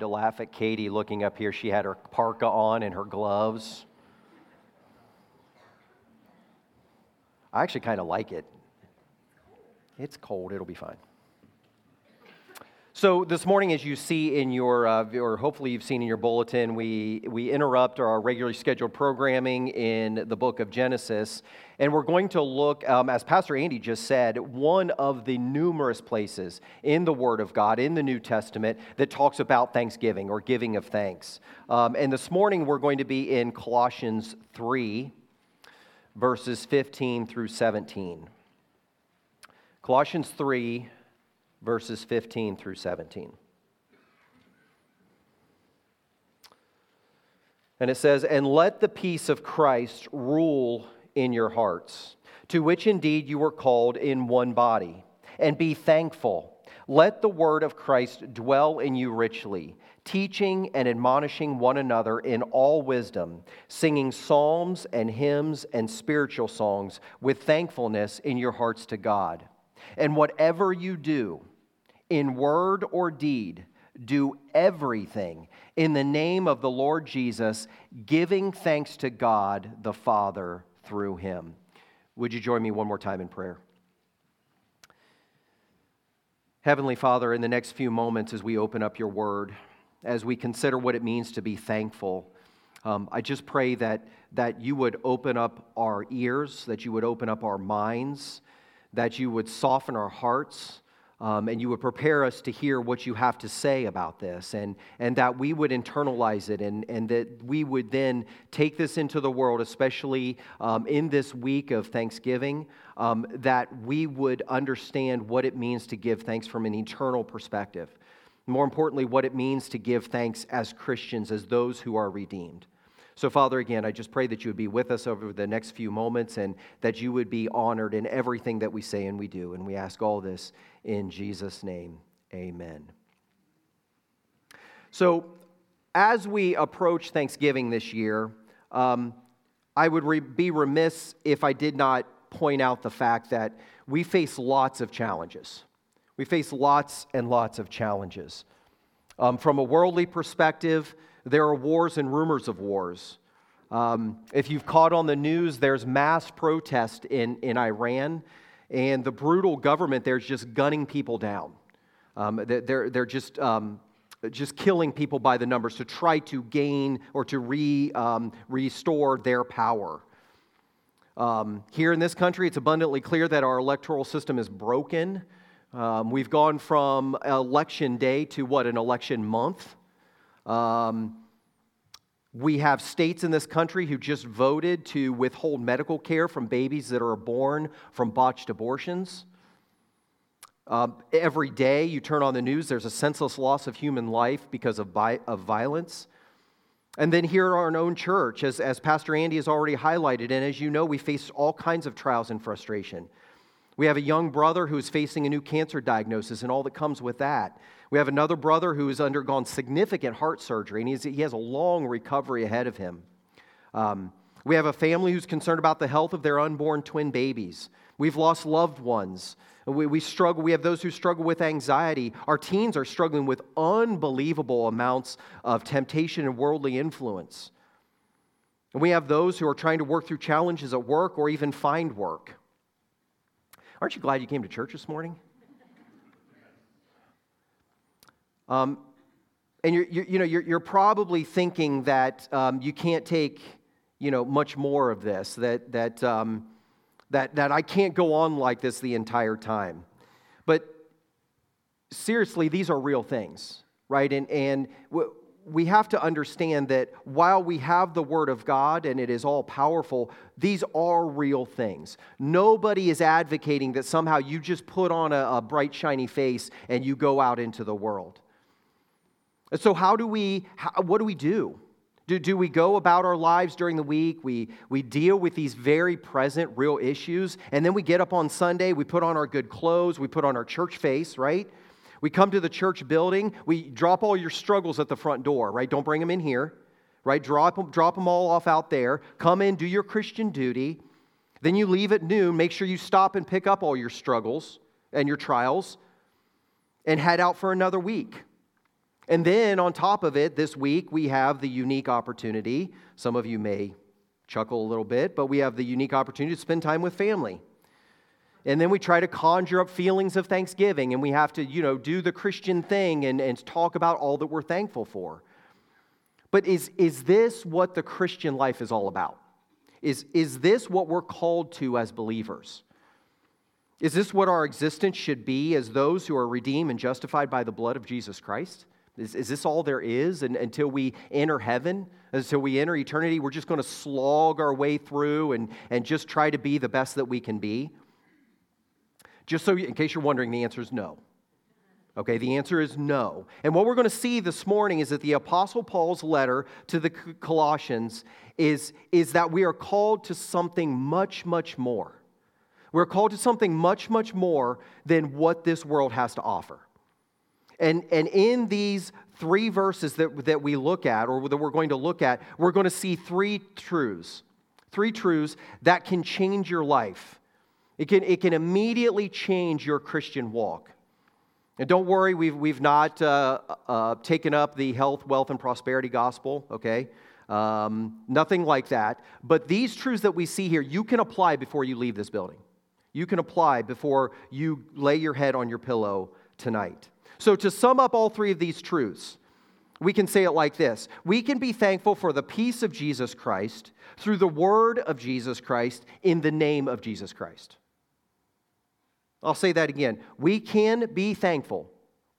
to laugh at Katie looking up here. She had her parka on and her gloves. I actually kind of like it. It's cold, it'll be fine. So, this morning, as you see in your, uh, or hopefully you've seen in your bulletin, we, we interrupt our regularly scheduled programming in the book of Genesis. And we're going to look, um, as Pastor Andy just said, one of the numerous places in the Word of God, in the New Testament, that talks about thanksgiving or giving of thanks. Um, and this morning, we're going to be in Colossians 3, verses 15 through 17. Colossians 3, verses 15 through 17. And it says, And let the peace of Christ rule in your hearts, to which indeed you were called in one body, and be thankful. Let the word of Christ dwell in you richly, teaching and admonishing one another in all wisdom, singing psalms and hymns and spiritual songs with thankfulness in your hearts to God. And whatever you do, in word or deed, do everything in the name of the Lord Jesus, giving thanks to God the Father through him. Would you join me one more time in prayer? Heavenly Father, in the next few moments as we open up your word, as we consider what it means to be thankful, um, I just pray that, that you would open up our ears, that you would open up our minds, that you would soften our hearts um, and you would prepare us to hear what you have to say about this, and, and that we would internalize it, and, and that we would then take this into the world, especially um, in this week of Thanksgiving, um, that we would understand what it means to give thanks from an eternal perspective. More importantly, what it means to give thanks as Christians, as those who are redeemed. So, Father, again, I just pray that you would be with us over the next few moments and that you would be honored in everything that we say and we do. And we ask all this in Jesus' name. Amen. So, as we approach Thanksgiving this year, um, I would re- be remiss if I did not point out the fact that we face lots of challenges. We face lots and lots of challenges. Um, from a worldly perspective, there are wars and rumors of wars. Um, if you've caught on the news, there's mass protest in, in Iran, and the brutal government there's just gunning people down. Um, they're, they're just, um, just killing people by the numbers to try to gain or to re, um, restore their power. Um, here in this country, it's abundantly clear that our electoral system is broken. Um, we've gone from election day to what, an election month? Um, we have states in this country who just voted to withhold medical care from babies that are born from botched abortions. Uh, every day you turn on the news, there's a senseless loss of human life because of, bi- of violence. And then here in our own church, as, as Pastor Andy has already highlighted, and as you know, we face all kinds of trials and frustration. We have a young brother who's facing a new cancer diagnosis and all that comes with that. We have another brother who has undergone significant heart surgery, and he has a long recovery ahead of him. Um, we have a family who's concerned about the health of their unborn twin babies. We've lost loved ones. We, we struggle. We have those who struggle with anxiety. Our teens are struggling with unbelievable amounts of temptation and worldly influence. And we have those who are trying to work through challenges at work or even find work. Aren't you glad you came to church this morning? Um, and you're, you're, you know, you're, you're probably thinking that um, you can't take you know, much more of this, that, that, um, that, that I can't go on like this the entire time. But seriously, these are real things, right? And, and we have to understand that while we have the Word of God and it is all powerful, these are real things. Nobody is advocating that somehow you just put on a, a bright, shiny face and you go out into the world. So, how do we, how, what do we do? do? Do we go about our lives during the week? We, we deal with these very present, real issues, and then we get up on Sunday, we put on our good clothes, we put on our church face, right? We come to the church building, we drop all your struggles at the front door, right? Don't bring them in here, right? Drop drop them all off out there. Come in, do your Christian duty. Then you leave at noon. Make sure you stop and pick up all your struggles and your trials and head out for another week. And then on top of it, this week we have the unique opportunity. Some of you may chuckle a little bit, but we have the unique opportunity to spend time with family. And then we try to conjure up feelings of thanksgiving, and we have to, you know, do the Christian thing and, and talk about all that we're thankful for. But is, is this what the Christian life is all about? Is, is this what we're called to as believers? Is this what our existence should be as those who are redeemed and justified by the blood of Jesus Christ? Is, is this all there is and, until we enter heaven? Until we enter eternity, we're just going to slog our way through and, and just try to be the best that we can be? Just so, in case you're wondering, the answer is no. Okay, the answer is no. And what we're going to see this morning is that the Apostle Paul's letter to the Colossians is, is that we are called to something much, much more. We're called to something much, much more than what this world has to offer. And, and in these three verses that, that we look at, or that we're going to look at, we're going to see three truths. Three truths that can change your life. It can, it can immediately change your Christian walk. And don't worry, we've, we've not uh, uh, taken up the health, wealth, and prosperity gospel, okay? Um, nothing like that. But these truths that we see here, you can apply before you leave this building. You can apply before you lay your head on your pillow tonight. So, to sum up all three of these truths, we can say it like this We can be thankful for the peace of Jesus Christ through the word of Jesus Christ in the name of Jesus Christ. I'll say that again. We can be thankful.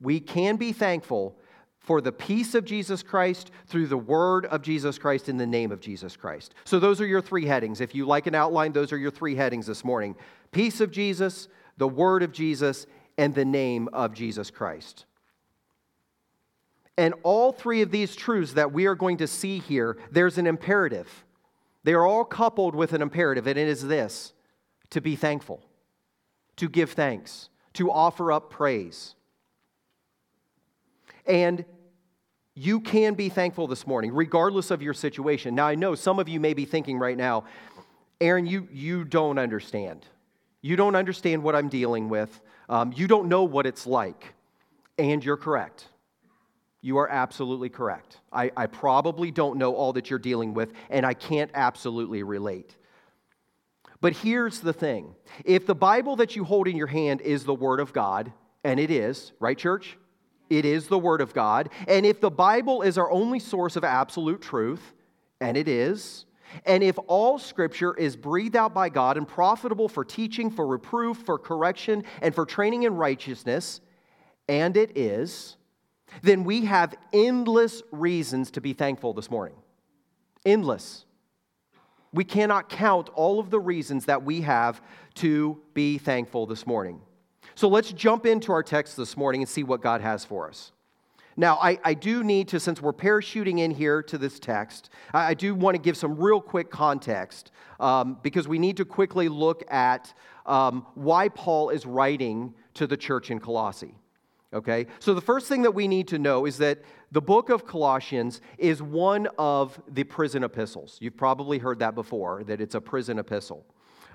We can be thankful for the peace of Jesus Christ through the word of Jesus Christ in the name of Jesus Christ. So, those are your three headings. If you like an outline, those are your three headings this morning peace of Jesus, the word of Jesus, and the name of Jesus Christ. And all three of these truths that we are going to see here, there's an imperative. They are all coupled with an imperative, and it is this to be thankful, to give thanks, to offer up praise. And you can be thankful this morning, regardless of your situation. Now, I know some of you may be thinking right now, Aaron, you, you don't understand. You don't understand what I'm dealing with. Um, you don't know what it's like. And you're correct. You are absolutely correct. I, I probably don't know all that you're dealing with, and I can't absolutely relate. But here's the thing if the Bible that you hold in your hand is the Word of God, and it is, right, church? It is the Word of God. And if the Bible is our only source of absolute truth, and it is, and if all scripture is breathed out by God and profitable for teaching, for reproof, for correction, and for training in righteousness, and it is, then we have endless reasons to be thankful this morning. Endless. We cannot count all of the reasons that we have to be thankful this morning. So let's jump into our text this morning and see what God has for us. Now, I, I do need to, since we're parachuting in here to this text, I, I do want to give some real quick context um, because we need to quickly look at um, why Paul is writing to the church in Colossae. Okay? So, the first thing that we need to know is that the book of Colossians is one of the prison epistles. You've probably heard that before, that it's a prison epistle.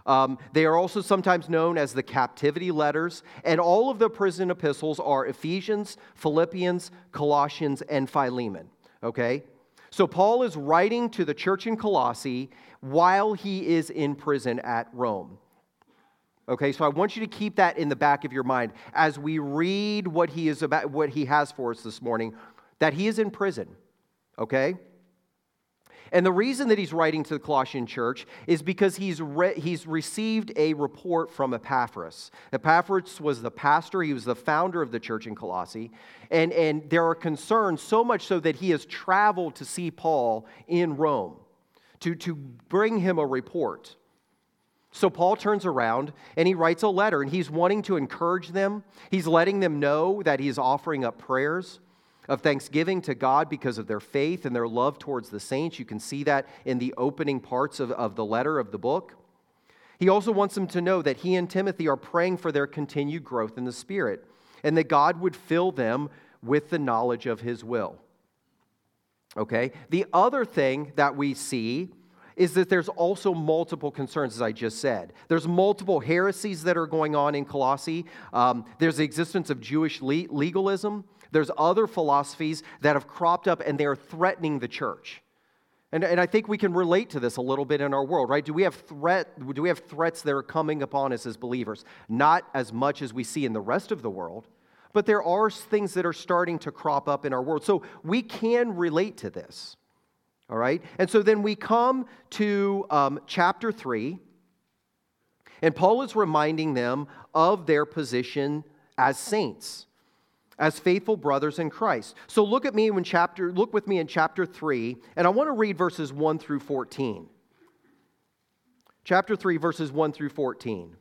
Um, they are also sometimes known as the captivity letters, and all of the prison epistles are Ephesians, Philippians, Colossians, and Philemon. Okay? So Paul is writing to the church in Colossae while he is in prison at Rome. Okay, so I want you to keep that in the back of your mind as we read what he is about what he has for us this morning, that he is in prison. Okay? And the reason that he's writing to the Colossian church is because he's, re- he's received a report from Epaphras. Epaphras was the pastor, he was the founder of the church in Colossae. And, and there are concerns, so much so that he has traveled to see Paul in Rome to, to bring him a report. So Paul turns around and he writes a letter, and he's wanting to encourage them. He's letting them know that he's offering up prayers of thanksgiving to God because of their faith and their love towards the saints. You can see that in the opening parts of, of the letter of the book. He also wants them to know that he and Timothy are praying for their continued growth in the Spirit and that God would fill them with the knowledge of his will. Okay? The other thing that we see is that there's also multiple concerns, as I just said. There's multiple heresies that are going on in Colossae. Um, there's the existence of Jewish legalism. There's other philosophies that have cropped up and they're threatening the church. And, and I think we can relate to this a little bit in our world, right? Do we, have threat, do we have threats that are coming upon us as believers? Not as much as we see in the rest of the world, but there are things that are starting to crop up in our world. So we can relate to this, all right? And so then we come to um, chapter 3, and Paul is reminding them of their position as saints as faithful brothers in Christ. So look at me when chapter look with me in chapter 3 and I want to read verses 1 through 14. Chapter 3 verses 1 through 14.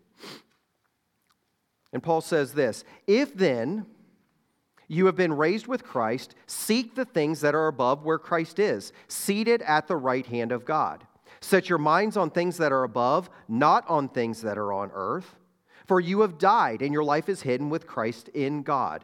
And Paul says this, if then you have been raised with Christ, seek the things that are above where Christ is, seated at the right hand of God. Set your minds on things that are above, not on things that are on earth. For you have died, and your life is hidden with Christ in God.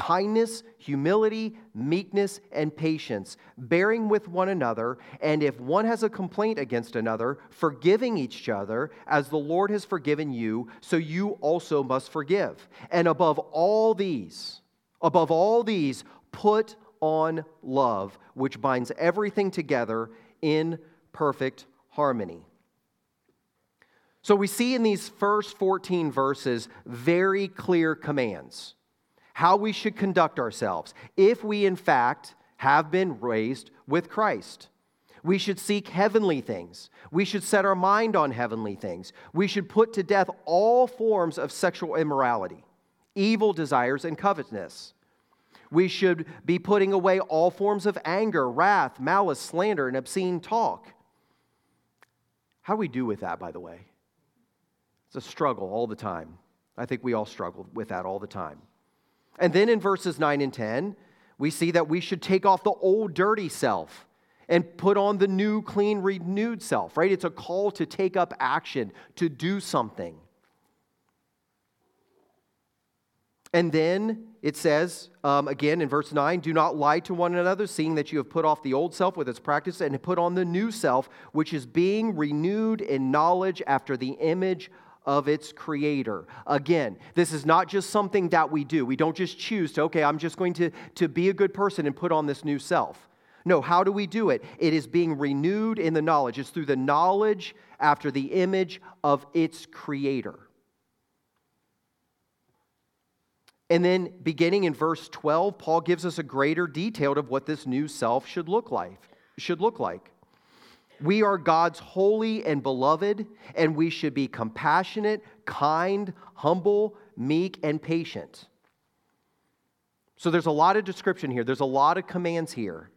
kindness, humility, meekness, and patience, bearing with one another, and if one has a complaint against another, forgiving each other, as the Lord has forgiven you, so you also must forgive. And above all these, above all these, put on love, which binds everything together in perfect harmony. So we see in these first 14 verses very clear commands how we should conduct ourselves if we, in fact, have been raised with Christ. We should seek heavenly things. We should set our mind on heavenly things. We should put to death all forms of sexual immorality, evil desires, and covetousness. We should be putting away all forms of anger, wrath, malice, slander, and obscene talk. How do we do with that, by the way? It's a struggle all the time. I think we all struggle with that all the time. And then in verses 9 and 10, we see that we should take off the old dirty self and put on the new, clean, renewed self, right? It's a call to take up action, to do something. And then it says, um, again in verse 9, do not lie to one another, seeing that you have put off the old self with its practice and put on the new self, which is being renewed in knowledge after the image of its creator. Again, this is not just something that we do. We don't just choose to, okay, I'm just going to, to be a good person and put on this new self. No, how do we do it? It is being renewed in the knowledge. It's through the knowledge after the image of its creator. And then beginning in verse 12, Paul gives us a greater detail of what this new self should look like. Should look like. We are God's holy and beloved, and we should be compassionate, kind, humble, meek, and patient. So there's a lot of description here, there's a lot of commands here.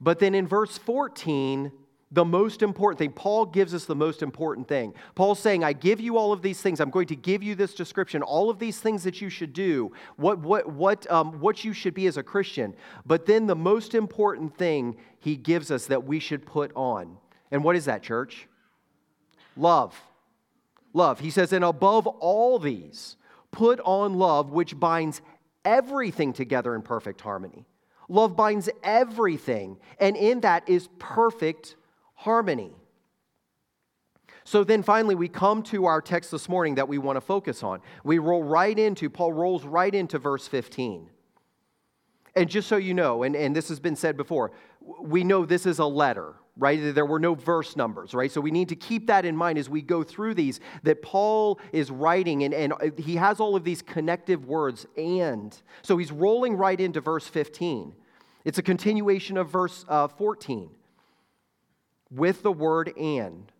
But then in verse 14, the most important thing, Paul gives us the most important thing. Paul's saying, I give you all of these things. I'm going to give you this description, all of these things that you should do, what, what, what, um, what you should be as a Christian. But then the most important thing he gives us that we should put on. And what is that, church? Love. Love. He says, and above all these, put on love, which binds everything together in perfect harmony. Love binds everything, and in that is perfect harmony. So then finally, we come to our text this morning that we want to focus on. We roll right into, Paul rolls right into verse 15. And just so you know, and, and this has been said before, we know this is a letter, right? There were no verse numbers, right? So we need to keep that in mind as we go through these, that Paul is writing and, and he has all of these connective words and. So he's rolling right into verse 15. It's a continuation of verse uh, 14 with the word and.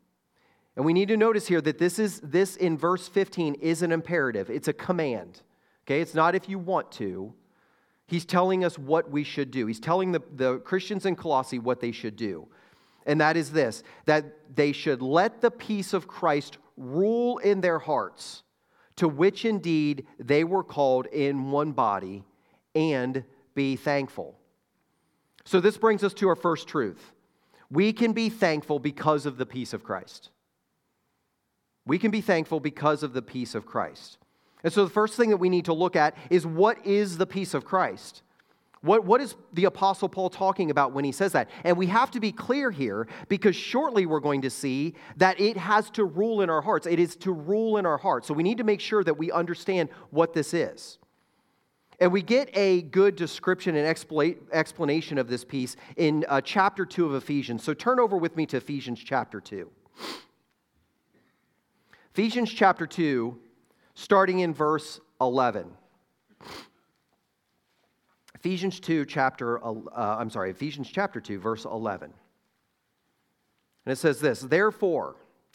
And we need to notice here that this is this in verse 15 is an imperative. It's a command. Okay? It's not if you want to. He's telling us what we should do. He's telling the, the Christians in Colossae what they should do. And that is this that they should let the peace of Christ rule in their hearts, to which indeed they were called in one body, and be thankful. So, this brings us to our first truth. We can be thankful because of the peace of Christ. We can be thankful because of the peace of Christ. And so, the first thing that we need to look at is what is the peace of Christ? What, what is the Apostle Paul talking about when he says that? And we have to be clear here because shortly we're going to see that it has to rule in our hearts. It is to rule in our hearts. So we need to make sure that we understand what this is. And we get a good description and explanation of this peace in uh, chapter 2 of Ephesians. So turn over with me to Ephesians chapter 2. Ephesians chapter 2, starting in verse 11. Ephesians 2, chapter, uh, I'm sorry, Ephesians chapter 2, verse 11. And it says this Therefore,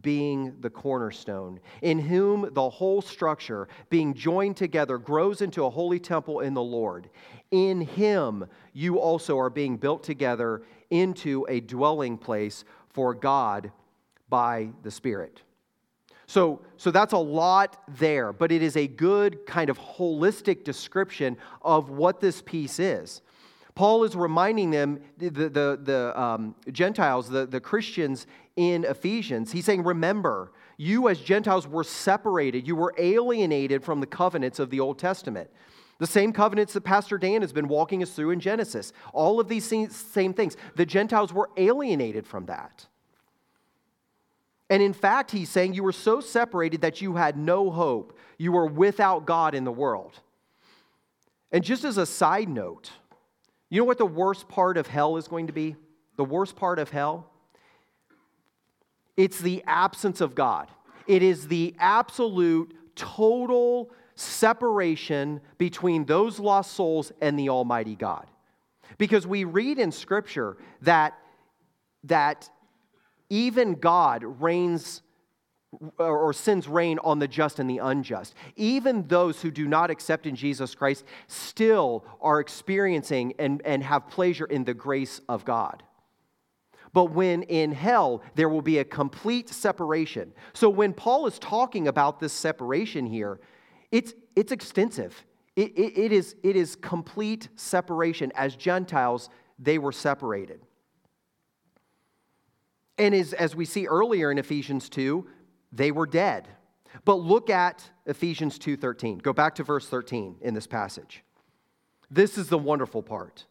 being the cornerstone, in whom the whole structure, being joined together, grows into a holy temple in the Lord. In him you also are being built together into a dwelling place for God by the Spirit. So, so that's a lot there, but it is a good kind of holistic description of what this peace is. Paul is reminding them, the, the, the um, Gentiles, the, the Christians in Ephesians, he's saying, Remember, you as Gentiles were separated, you were alienated from the covenants of the Old Testament. The same covenants that Pastor Dan has been walking us through in Genesis. All of these same things. The Gentiles were alienated from that. And in fact, he's saying you were so separated that you had no hope. You were without God in the world. And just as a side note, you know what the worst part of hell is going to be? The worst part of hell? It's the absence of God. It is the absolute, total separation between those lost souls and the Almighty God. Because we read in Scripture that, that even God reigns or sins rain on the just and the unjust. Even those who do not accept in Jesus Christ still are experiencing and, and have pleasure in the grace of God. But when in hell, there will be a complete separation. So when Paul is talking about this separation here, it's, it's extensive. It, it, it, is, it is complete separation. As Gentiles, they were separated. And as, as we see earlier in Ephesians 2, they were dead. But look at Ephesians 2:13. Go back to verse 13 in this passage. This is the wonderful part.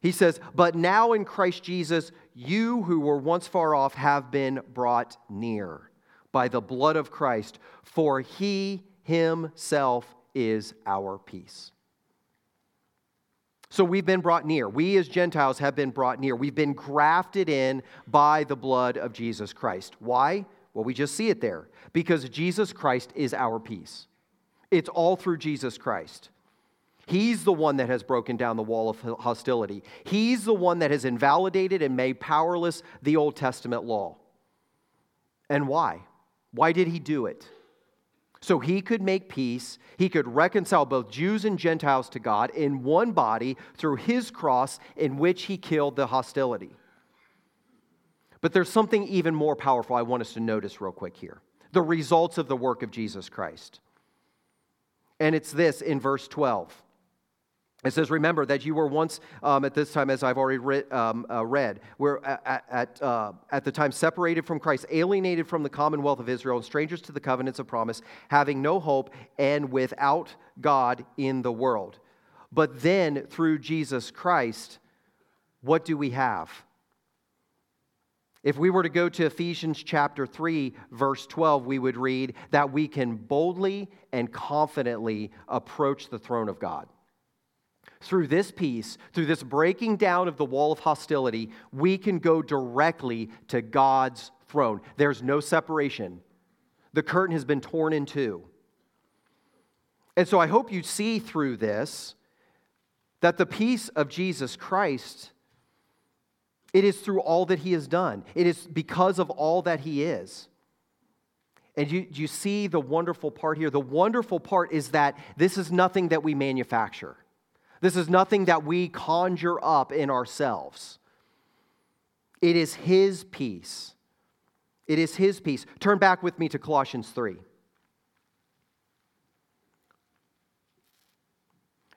He says, "But now in Christ Jesus, you who were once far off have been brought near by the blood of Christ, for he himself is our peace." So we've been brought near. We as Gentiles have been brought near. We've been grafted in by the blood of Jesus Christ. Why? Well, we just see it there because Jesus Christ is our peace. It's all through Jesus Christ. He's the one that has broken down the wall of hostility. He's the one that has invalidated and made powerless the Old Testament law. And why? Why did he do it? So he could make peace. He could reconcile both Jews and Gentiles to God in one body through his cross in which he killed the hostility. But there's something even more powerful I want us to notice real quick here the results of the work of Jesus Christ. And it's this in verse 12. It says, Remember that you were once, um, at this time, as I've already read, um, uh, read were at, at, uh, at the time separated from Christ, alienated from the commonwealth of Israel, and strangers to the covenants of promise, having no hope and without God in the world. But then, through Jesus Christ, what do we have? If we were to go to Ephesians chapter 3, verse 12, we would read that we can boldly and confidently approach the throne of God. Through this peace, through this breaking down of the wall of hostility, we can go directly to God's throne. There's no separation. The curtain has been torn in two. And so I hope you see through this that the peace of Jesus Christ it is through all that he has done. It is because of all that he is. And you, you see the wonderful part here? The wonderful part is that this is nothing that we manufacture. This is nothing that we conjure up in ourselves. It is His peace. It is His peace. Turn back with me to Colossians 3.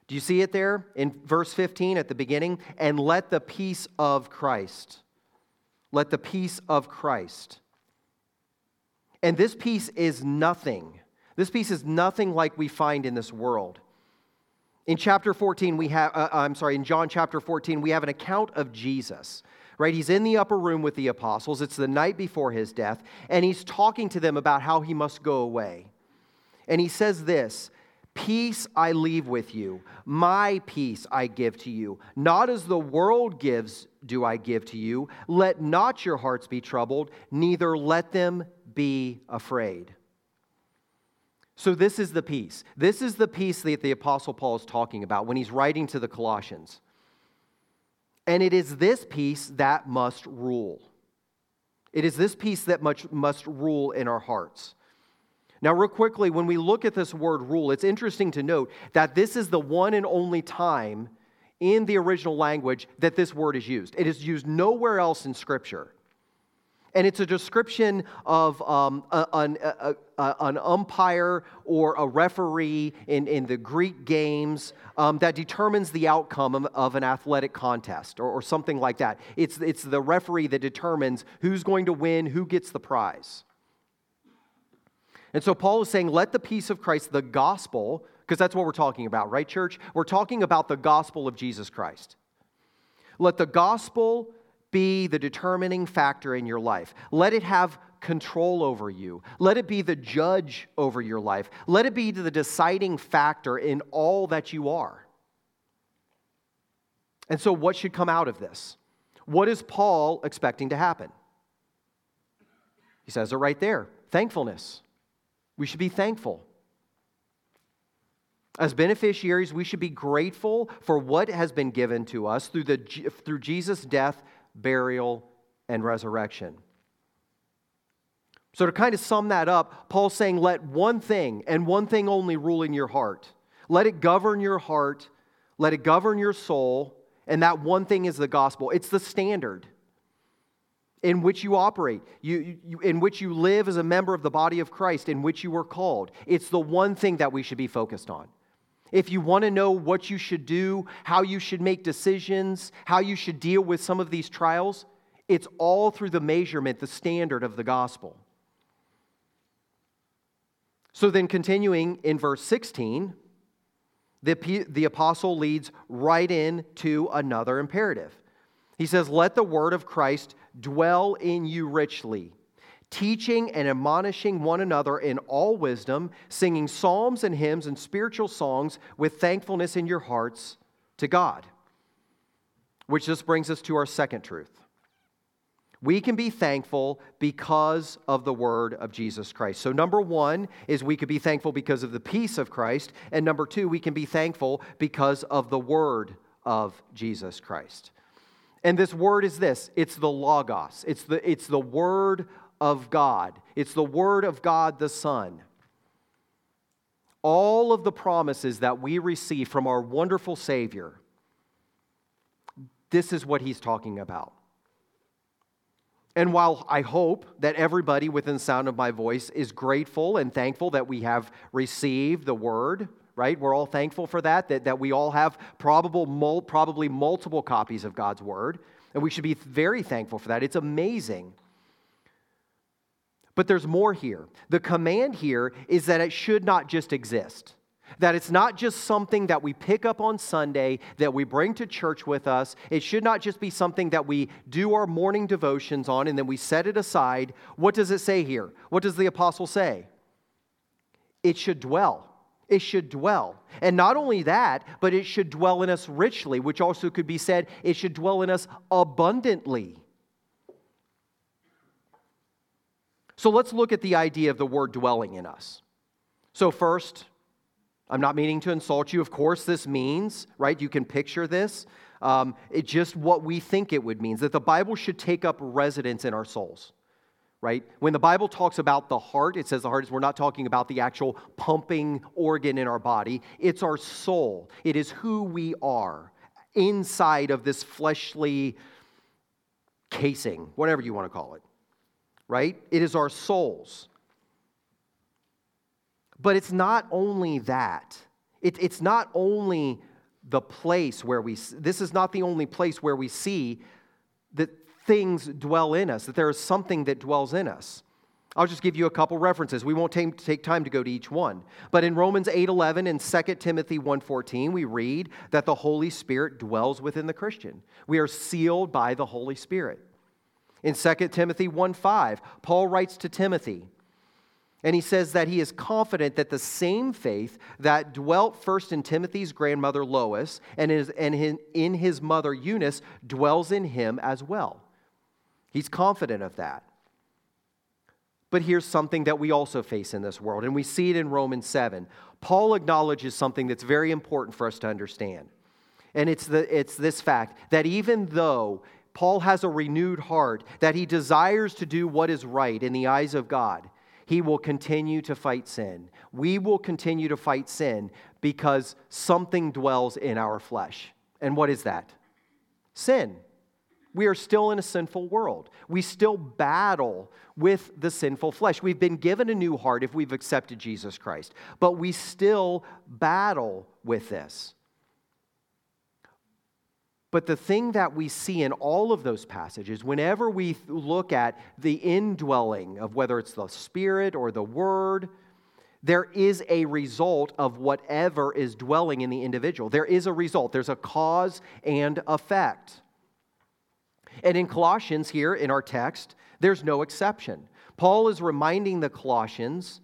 Do you see it there in verse 15 at the beginning? And let the peace of Christ. Let the peace of Christ. And this peace is nothing. This peace is nothing like we find in this world. In chapter 14, we have, uh, I'm sorry, in John chapter 14, we have an account of Jesus, right? He's in the upper room with the apostles. It's the night before his death, and he's talking to them about how he must go away. And he says this Peace I leave with you, my peace I give to you. Not as the world gives, do I give to you. Let not your hearts be troubled, neither let them be afraid. So, this is the peace. This is the peace that the Apostle Paul is talking about when he's writing to the Colossians. And it is this peace that must rule. It is this peace that must rule in our hearts. Now, real quickly, when we look at this word rule, it's interesting to note that this is the one and only time in the original language that this word is used. It is used nowhere else in Scripture. And it's a description of um, an, a, a, an, umpire or a referee in, in the Greek games um, that determines the outcome of, of an athletic contest or, or, something like that. It's, it's the referee that determines who's going to win, who gets the prize. And so Paul is saying, let the peace of Christ, the gospel, because that's what we're talking about, right, church? We're talking about the gospel of Jesus Christ. Let the gospel be the determining factor in your life. Let it have control over you. Let it be the judge over your life. Let it be the deciding factor in all that you are. And so, what should come out of this? What is Paul expecting to happen? He says it right there thankfulness. We should be thankful. As beneficiaries, we should be grateful for what has been given to us through, the, through Jesus' death, burial, and resurrection. So, to kind of sum that up, Paul's saying, let one thing and one thing only rule in your heart. Let it govern your heart, let it govern your soul, and that one thing is the gospel. It's the standard in which you operate, you, you, in which you live as a member of the body of Christ, in which you were called. It's the one thing that we should be focused on. If you want to know what you should do, how you should make decisions, how you should deal with some of these trials, it's all through the measurement, the standard of the gospel. So then, continuing in verse 16, the, the apostle leads right into another imperative. He says, Let the word of Christ dwell in you richly teaching and admonishing one another in all wisdom, singing psalms and hymns and spiritual songs with thankfulness in your hearts to God. Which just brings us to our second truth. We can be thankful because of the word of Jesus Christ. So, number one is we could be thankful because of the peace of Christ. And number two, we can be thankful because of the word of Jesus Christ. And this word is this it's the Logos, it's the, it's the word of God, it's the word of God the Son. All of the promises that we receive from our wonderful Savior, this is what he's talking about. And while I hope that everybody within sound of my voice is grateful and thankful that we have received the word, right? We're all thankful for that, that, that we all have probable, mul- probably multiple copies of God's word. And we should be very thankful for that. It's amazing. But there's more here. The command here is that it should not just exist. That it's not just something that we pick up on Sunday that we bring to church with us. It should not just be something that we do our morning devotions on and then we set it aside. What does it say here? What does the apostle say? It should dwell. It should dwell. And not only that, but it should dwell in us richly, which also could be said, it should dwell in us abundantly. So let's look at the idea of the word dwelling in us. So, first, I'm not meaning to insult you. Of course, this means, right? You can picture this. Um, it's just what we think it would mean that the Bible should take up residence in our souls, right? When the Bible talks about the heart, it says the heart is, we're not talking about the actual pumping organ in our body. It's our soul, it is who we are inside of this fleshly casing, whatever you want to call it, right? It is our souls. But it's not only that. It, it's not only the place where we, this is not the only place where we see that things dwell in us, that there is something that dwells in us. I'll just give you a couple references. We won't take, take time to go to each one. But in Romans 8:11 and 2 Timothy 1:14, we read that the Holy Spirit dwells within the Christian. We are sealed by the Holy Spirit. In 2 Timothy 1:5, Paul writes to Timothy, and he says that he is confident that the same faith that dwelt first in Timothy's grandmother Lois and, in his mother Eunice dwells in him as well. He's confident of that. But here's something that we also face in this world, and we see it in Romans 7. Paul acknowledges something that's very important for us to understand. And it's, the, it's this fact that even though Paul has a renewed heart, that he desires to do what is right in the eyes of God, he will continue to fight sin. We will continue to fight sin because something dwells in our flesh. And what is that? Sin. We are still in a sinful world. We still battle with the sinful flesh. We've been given a new heart if we've accepted Jesus Christ, but we still battle with this. But the thing that we see in all of those passages, whenever we look at the indwelling of whether it's the Spirit or the Word, there is a result of whatever is dwelling in the individual. There is a result, there's a cause and effect. And in Colossians, here in our text, there's no exception. Paul is reminding the Colossians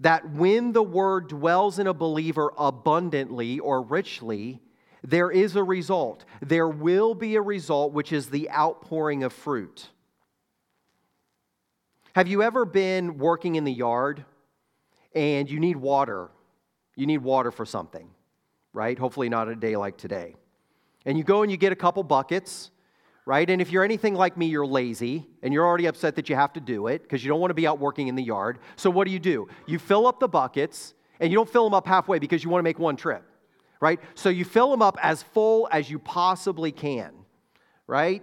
that when the Word dwells in a believer abundantly or richly, there is a result. There will be a result, which is the outpouring of fruit. Have you ever been working in the yard and you need water? You need water for something, right? Hopefully, not a day like today. And you go and you get a couple buckets, right? And if you're anything like me, you're lazy and you're already upset that you have to do it because you don't want to be out working in the yard. So, what do you do? You fill up the buckets and you don't fill them up halfway because you want to make one trip right? So you fill them up as full as you possibly can, right?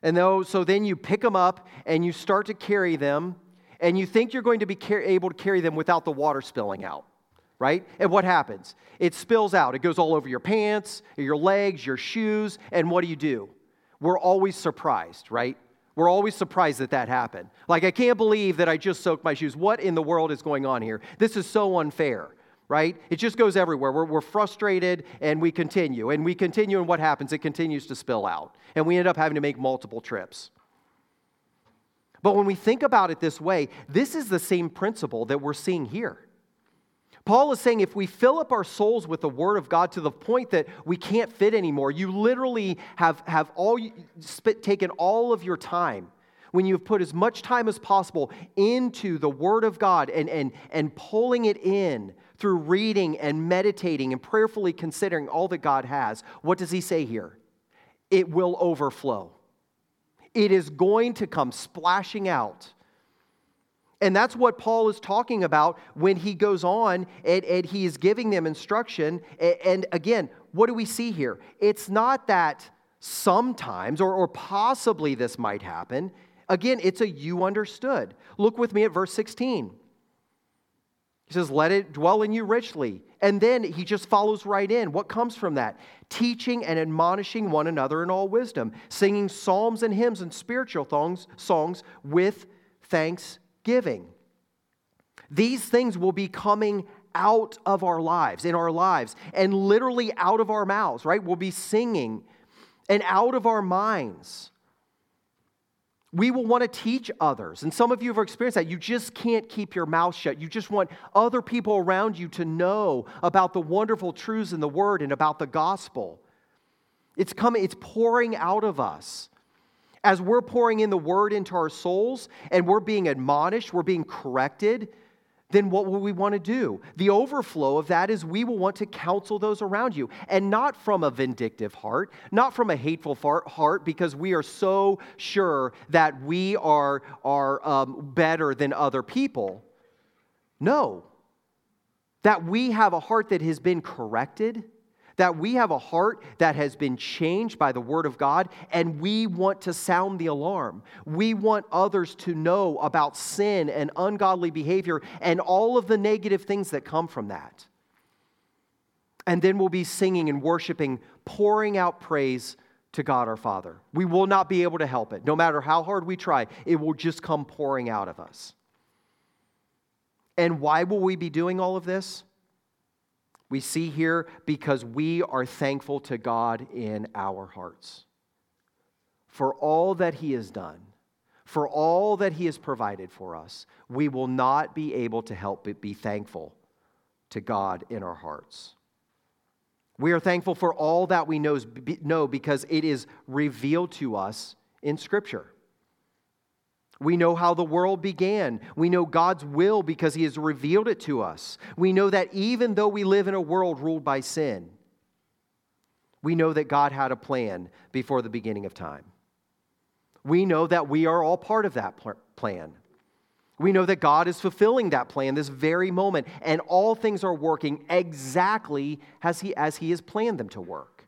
And though, so then you pick them up and you start to carry them, and you think you're going to be car- able to carry them without the water spilling out, right? And what happens? It spills out. It goes all over your pants, your legs, your shoes, and what do you do? We're always surprised, right? We're always surprised that that happened. Like, I can't believe that I just soaked my shoes. What in the world is going on here? This is so unfair right? It just goes everywhere. We're, we're frustrated and we continue. And we continue, and what happens? It continues to spill out. And we end up having to make multiple trips. But when we think about it this way, this is the same principle that we're seeing here. Paul is saying if we fill up our souls with the Word of God to the point that we can't fit anymore, you literally have, have all, taken all of your time when you've put as much time as possible into the Word of God and, and, and pulling it in through reading and meditating and prayerfully considering all that God has, what does he say here? It will overflow. It is going to come splashing out. And that's what Paul is talking about when he goes on and, and he is giving them instruction. And, again, what do we see here? It's not that sometimes or, or possibly this might happen. Again, it's a you understood. Look with me at verse 16. He says, Let it dwell in you richly. And then he just follows right in. What comes from that? Teaching and admonishing one another in all wisdom, singing psalms and hymns and spiritual songs, songs with thanksgiving. These things will be coming out of our lives, in our lives, and literally out of our mouths, right? We'll be singing and out of our minds. We will want to teach others. And some of you have experienced that. You just can't keep your mouth shut. You just want other people around you to know about the wonderful truths in the Word and about the gospel. It's coming, it's pouring out of us. As we're pouring in the Word into our souls and we're being admonished, we're being corrected, then what will we want to do? The overflow of that is we will want to counsel those around you, and not from a vindictive heart, not from a hateful heart, because we are so sure that we are, are um, better than other people. No. That we have a heart that has been corrected that we have a heart that has been changed by the Word of God, and we want to sound the alarm. We want others to know about sin and ungodly behavior and all of the negative things that come from that. And then we'll be singing and worshiping, pouring out praise to God our Father. We will not be able to help it. No matter how hard we try, it will just come pouring out of us. And why will we be doing all of this? We see here because we are thankful to God in our hearts for all that He has done, for all that He has provided for us. We will not be able to help but be thankful to God in our hearts. We are thankful for all that we know because it is revealed to us in Scripture. We know how the world began. We know God's will because He has revealed it to us. We know that even though we live in a world ruled by sin, we know that God had a plan before the beginning of time. We know that we are all part of that plan. We know that God is fulfilling that plan this very moment, and all things are working exactly as He, as he has planned them to work.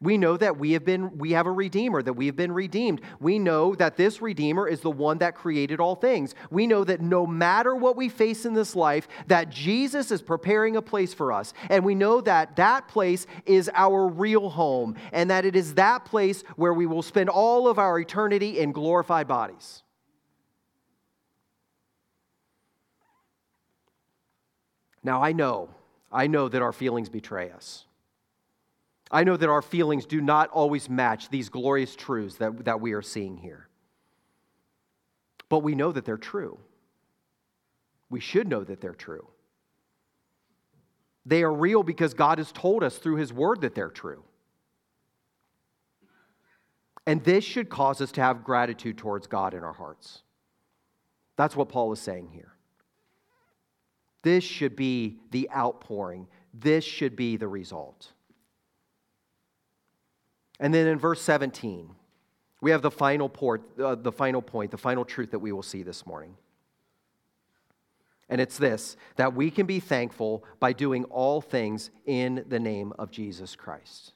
We know that we have been we have a redeemer that we have been redeemed. We know that this redeemer is the one that created all things. We know that no matter what we face in this life that Jesus is preparing a place for us. And we know that that place is our real home and that it is that place where we will spend all of our eternity in glorified bodies. Now I know I know that our feelings betray us. I know that our feelings do not always match these glorious truths that, that we are seeing here. But we know that they're true. We should know that they're true. They are real because God has told us through His Word that they're true. And this should cause us to have gratitude towards God in our hearts. That's what Paul is saying here. This should be the outpouring, this should be the result. And then in verse 17, we have the final, port, uh, the final point, the final truth that we will see this morning. And it's this that we can be thankful by doing all things in the name of Jesus Christ.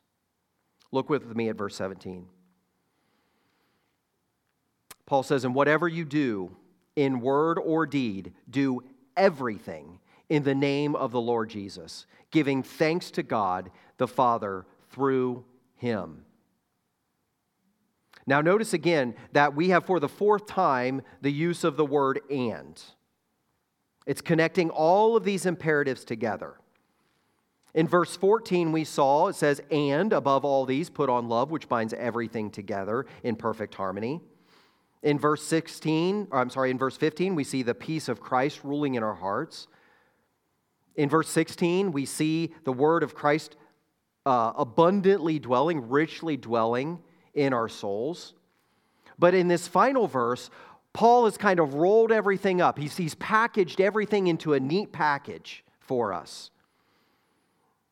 Look with me at verse 17. Paul says, And whatever you do, in word or deed, do everything in the name of the Lord Jesus, giving thanks to God the Father through him. Now, notice again that we have for the fourth time the use of the word and. It's connecting all of these imperatives together. In verse 14, we saw it says, And above all these, put on love, which binds everything together in perfect harmony. In verse 16, or I'm sorry, in verse 15, we see the peace of Christ ruling in our hearts. In verse 16, we see the word of Christ uh, abundantly dwelling, richly dwelling in our souls. But in this final verse, Paul has kind of rolled everything up. He's, he's packaged everything into a neat package for us.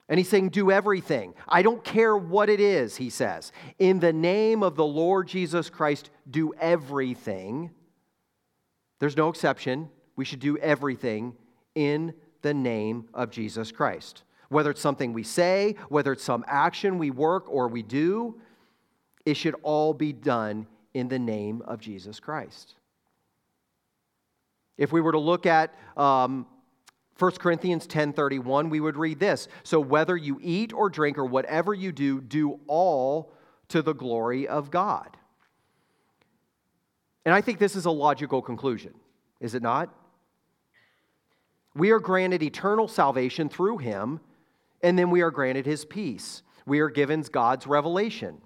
And he's saying, Do everything. I don't care what it is, he says. In the name of the Lord Jesus Christ, do everything. There's no exception. We should do everything in the name of Jesus Christ. Whether it's something we say, whether it's some action we work or we do, it should all be done in the name of Jesus Christ. If we were to look at um, 1 Corinthians 10:31, we would read this. So whether you eat or drink or whatever you do, do all to the glory of God. And I think this is a logical conclusion, is it not? We are granted eternal salvation through him, and then we are granted his peace. We are given God's revelation.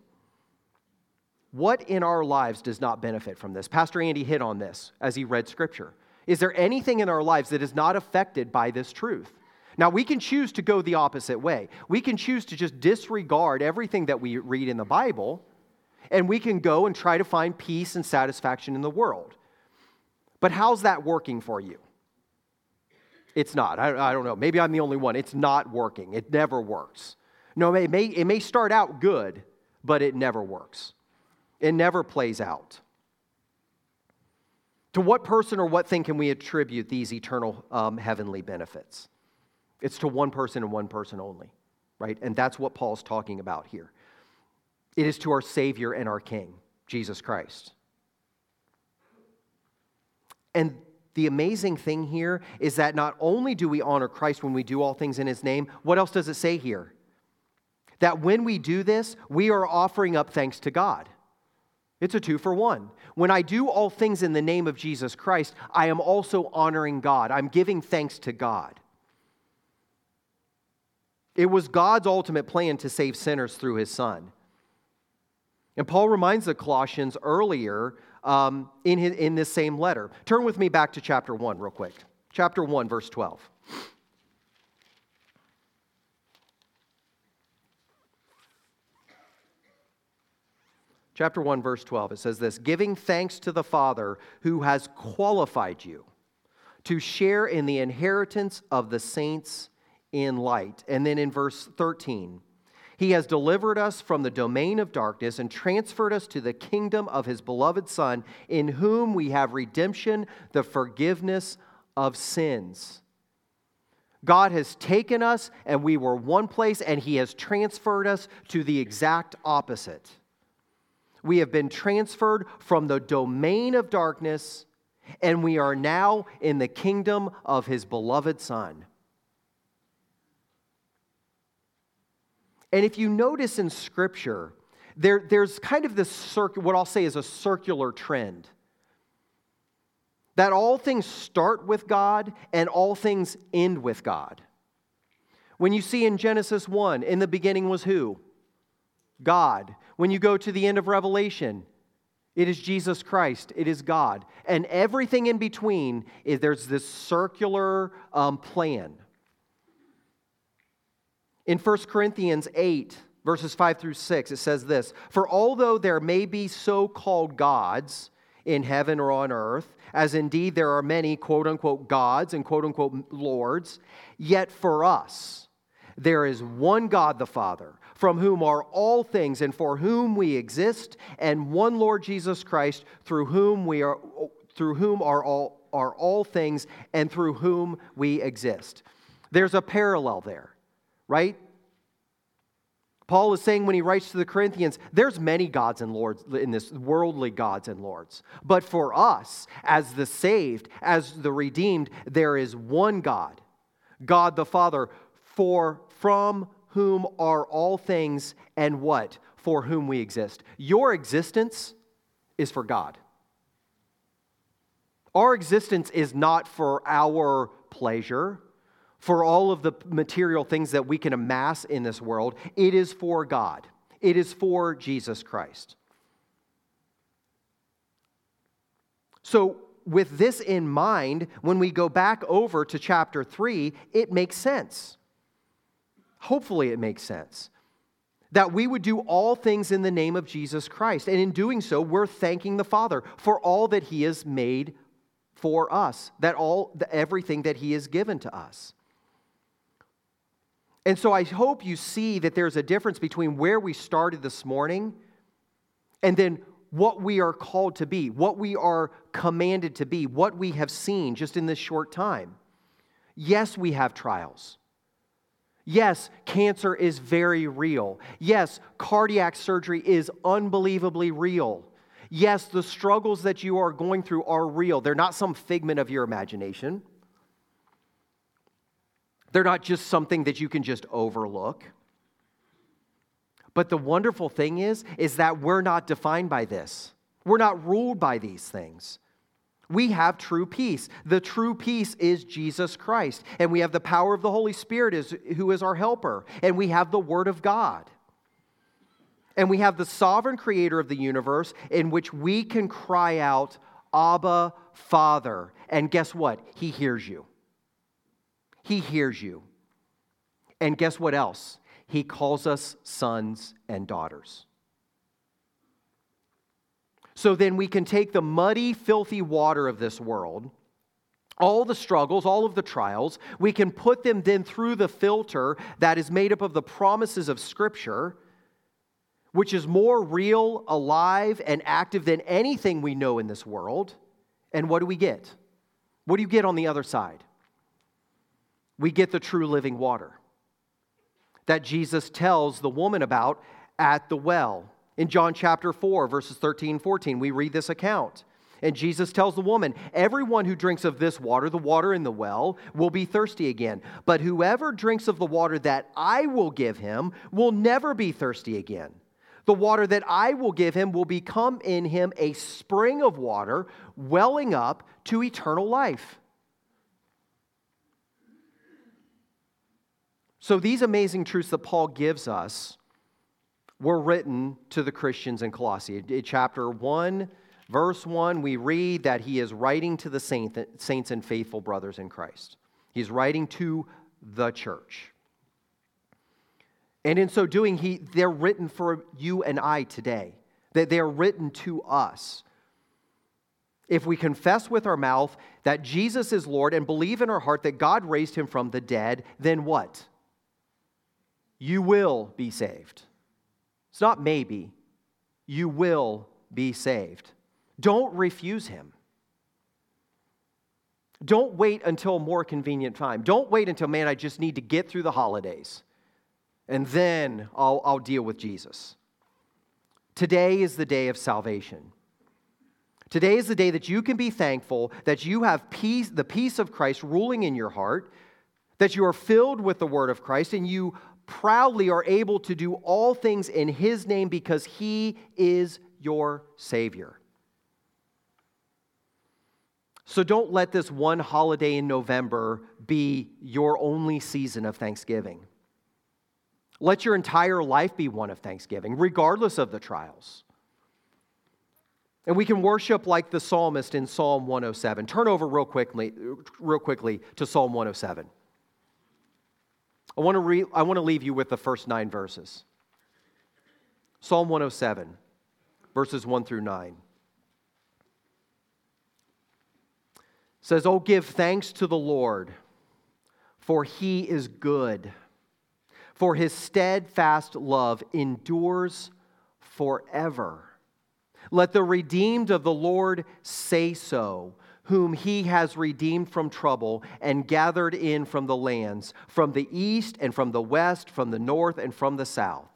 What in our lives does not benefit from this? Pastor Andy hit on this as he read scripture. Is there anything in our lives that is not affected by this truth? Now, we can choose to go the opposite way. We can choose to just disregard everything that we read in the Bible, and we can go and try to find peace and satisfaction in the world. But how's that working for you? It's not. I, I don't know. Maybe I'm the only one. It's not working. It never works. No, it may, it may start out good, but it never works. It never plays out. To what person or what thing can we attribute these eternal um, heavenly benefits? It's to one person and one person only, right? And that's what Paul's talking about here. It is to our Savior and our King, Jesus Christ. And the amazing thing here is that not only do we honor Christ when we do all things in His name, what else does it say here? That when we do this, we are offering up thanks to God. It's a two for one. When I do all things in the name of Jesus Christ, I am also honoring God. I'm giving thanks to God. It was God's ultimate plan to save sinners through his Son. And Paul reminds the Colossians earlier um, in, his, in this same letter. Turn with me back to chapter 1, real quick. Chapter 1, verse 12. Chapter 1 verse 12 it says this giving thanks to the father who has qualified you to share in the inheritance of the saints in light. And then in verse 13 he has delivered us from the domain of darkness and transferred us to the kingdom of his beloved son in whom we have redemption the forgiveness of sins. God has taken us and we were one place and he has transferred us to the exact opposite we have been transferred from the domain of darkness, and we are now in the kingdom of his beloved Son. And if you notice in Scripture, there, there's kind of this circ- what I'll say is a circular trend. That all things start with God and all things end with God. When you see in Genesis 1, in the beginning was who? God. When you go to the end of Revelation, it is Jesus Christ, it is God. And everything in between, is, there's this circular um, plan. In 1 Corinthians 8, verses 5 through 6, it says this For although there may be so called gods in heaven or on earth, as indeed there are many quote unquote gods and quote unquote lords, yet for us there is one God the Father from whom are all things and for whom we exist, and one Lord Jesus Christ, through whom we are through whom are all are all things and through whom we exist. There's a parallel there, right? Paul is saying when he writes to the Corinthians, there's many gods and lords in this worldly gods and lords. But for us, as the saved, as the redeemed, there is one God, God the Father, for from whom are all things and what? For whom we exist. Your existence is for God. Our existence is not for our pleasure, for all of the material things that we can amass in this world. It is for God, it is for Jesus Christ. So, with this in mind, when we go back over to chapter 3, it makes sense. Hopefully, it makes sense. That we would do all things in the name of Jesus Christ. And in doing so, we're thanking the Father for all that He has made for us, that all, everything that He has given to us. And so I hope you see that there's a difference between where we started this morning and then what we are called to be, what we are commanded to be, what we have seen just in this short time. Yes, we have trials. Yes, cancer is very real. Yes, cardiac surgery is unbelievably real. Yes, the struggles that you are going through are real. They're not some figment of your imagination. They're not just something that you can just overlook. But the wonderful thing is is that we're not defined by this. We're not ruled by these things. We have true peace. The true peace is Jesus Christ. And we have the power of the Holy Spirit is, who is our helper. And we have the Word of God. And we have the sovereign creator of the universe in which we can cry out, Abba, Father. And guess what? He hears you. He hears you. And guess what else? He calls us sons and daughters. So then we can take the muddy, filthy water of this world, all the struggles, all of the trials, we can put them then through the filter that is made up of the promises of Scripture, which is more real, alive, and active than anything we know in this world. And what do we get? What do you get on the other side? we get the true living water that Jesus tells the woman about at the well. In John chapter 4, verses 13 and 14, we read this account. And Jesus tells the woman, Everyone who drinks of this water, the water in the well, will be thirsty again. But whoever drinks of the water that I will give him will never be thirsty again. The water that I will give him will become in him a spring of water welling up to eternal life. So, these amazing truths that Paul gives us were written to the Christians in Colossae. In chapter 1, verse 1, we read that he is writing to the saints and faithful brothers in Christ. He's writing to the church. And in so doing, he, they're written for you and I today. That they're written to us. If we confess with our mouth that Jesus is Lord and believe in our heart that God raised him from the dead, then what? you will be saved. It's not maybe, you will be saved. Don't refuse him. Don't wait until more convenient time. Don't wait until, man, I just need to get through the holidays and then I'll, I'll deal with Jesus. Today is the day of salvation. Today is the day that you can be thankful that you have peace, the peace of Christ ruling in your heart, that you are filled with the word of Christ, and you proudly are able to do all things in His name because He is your Savior. So don't let this one holiday in November be your only season of Thanksgiving. Let your entire life be one of Thanksgiving, regardless of the trials. And we can worship like the psalmist in Psalm 107. Turn over real quickly, real quickly to Psalm 107. I want to, re- I want to leave you with the first nine verses. Psalm 107, verses 1 through 9. says, Oh, give thanks to the Lord, for he is good, for his steadfast love endures forever. Let the redeemed of the Lord say so whom he has redeemed from trouble and gathered in from the lands, from the east and from the west, from the north and from the south.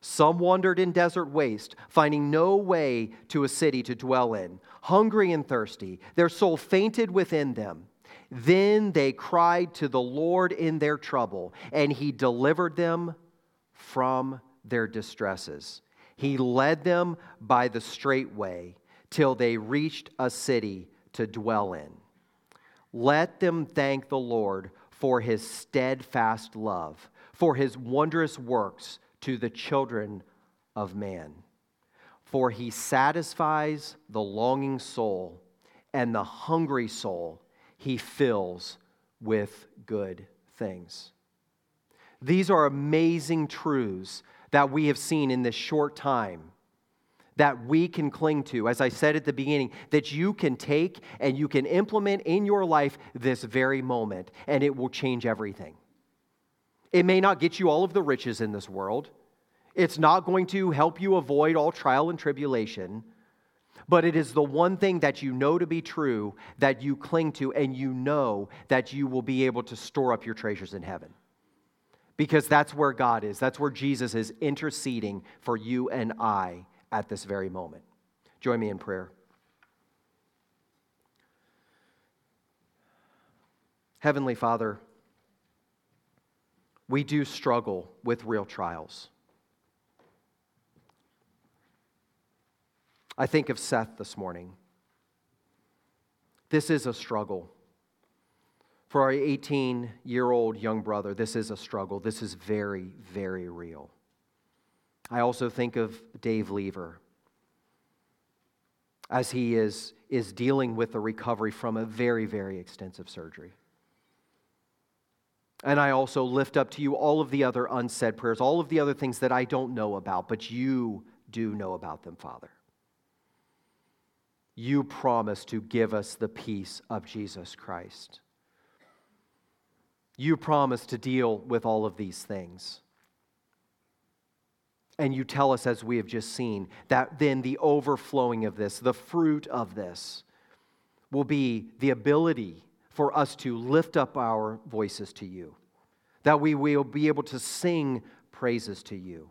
Some wandered in desert waste, finding no way to a city to dwell in, hungry and thirsty. Their soul fainted within them. Then they cried to the Lord in their trouble, and he delivered them from their distresses. He led them by the straight way till they reached a city to dwell in. Let them thank the Lord for his steadfast love, for his wondrous works to the children of man. For he satisfies the longing soul and the hungry soul he fills with good things. These are amazing truths that we have seen in this short time that we can cling to, as I said at the beginning, that you can take and you can implement in your life this very moment, and it will change everything. It may not get you all of the riches in this world, it's not going to help you avoid all trial and tribulation, but it is the one thing that you know to be true that you cling to, and you know that you will be able to store up your treasures in heaven. Because that's where God is. That's where Jesus is interceding for you and I at this very moment. Join me in prayer. Heavenly Father, we do struggle with real trials. I think of Seth this morning. This is a struggle. For our 18 year old young brother, this is a struggle. This is very, very real. I also think of Dave Lever as he is, is dealing with the recovery from a very, very extensive surgery. And I also lift up to you all of the other unsaid prayers, all of the other things that I don't know about, but you do know about them, Father. You promise to give us the peace of Jesus Christ. You promise to deal with all of these things. And you tell us, as we have just seen, that then the overflowing of this, the fruit of this, will be the ability for us to lift up our voices to you, that we will be able to sing praises to you.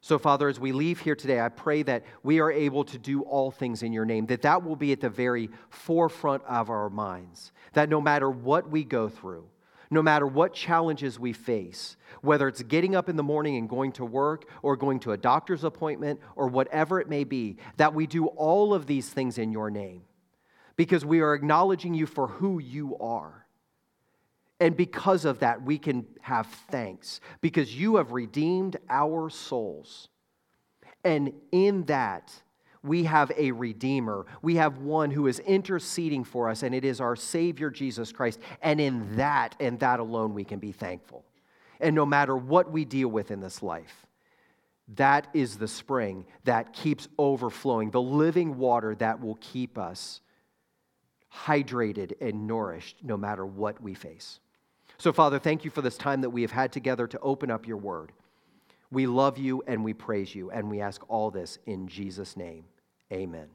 So, Father, as we leave here today, I pray that we are able to do all things in your name, that that will be at the very forefront of our minds, that no matter what we go through, no matter what challenges we face, whether it's getting up in the morning and going to work or going to a doctor's appointment or whatever it may be, that we do all of these things in your name because we are acknowledging you for who you are. And because of that, we can have thanks because you have redeemed our souls. And in that, we have a Redeemer. We have one who is interceding for us, and it is our Savior, Jesus Christ. And in that and that alone, we can be thankful. And no matter what we deal with in this life, that is the spring that keeps overflowing, the living water that will keep us hydrated and nourished no matter what we face. So, Father, thank you for this time that we have had together to open up your word. We love you and we praise you, and we ask all this in Jesus' name. Amen.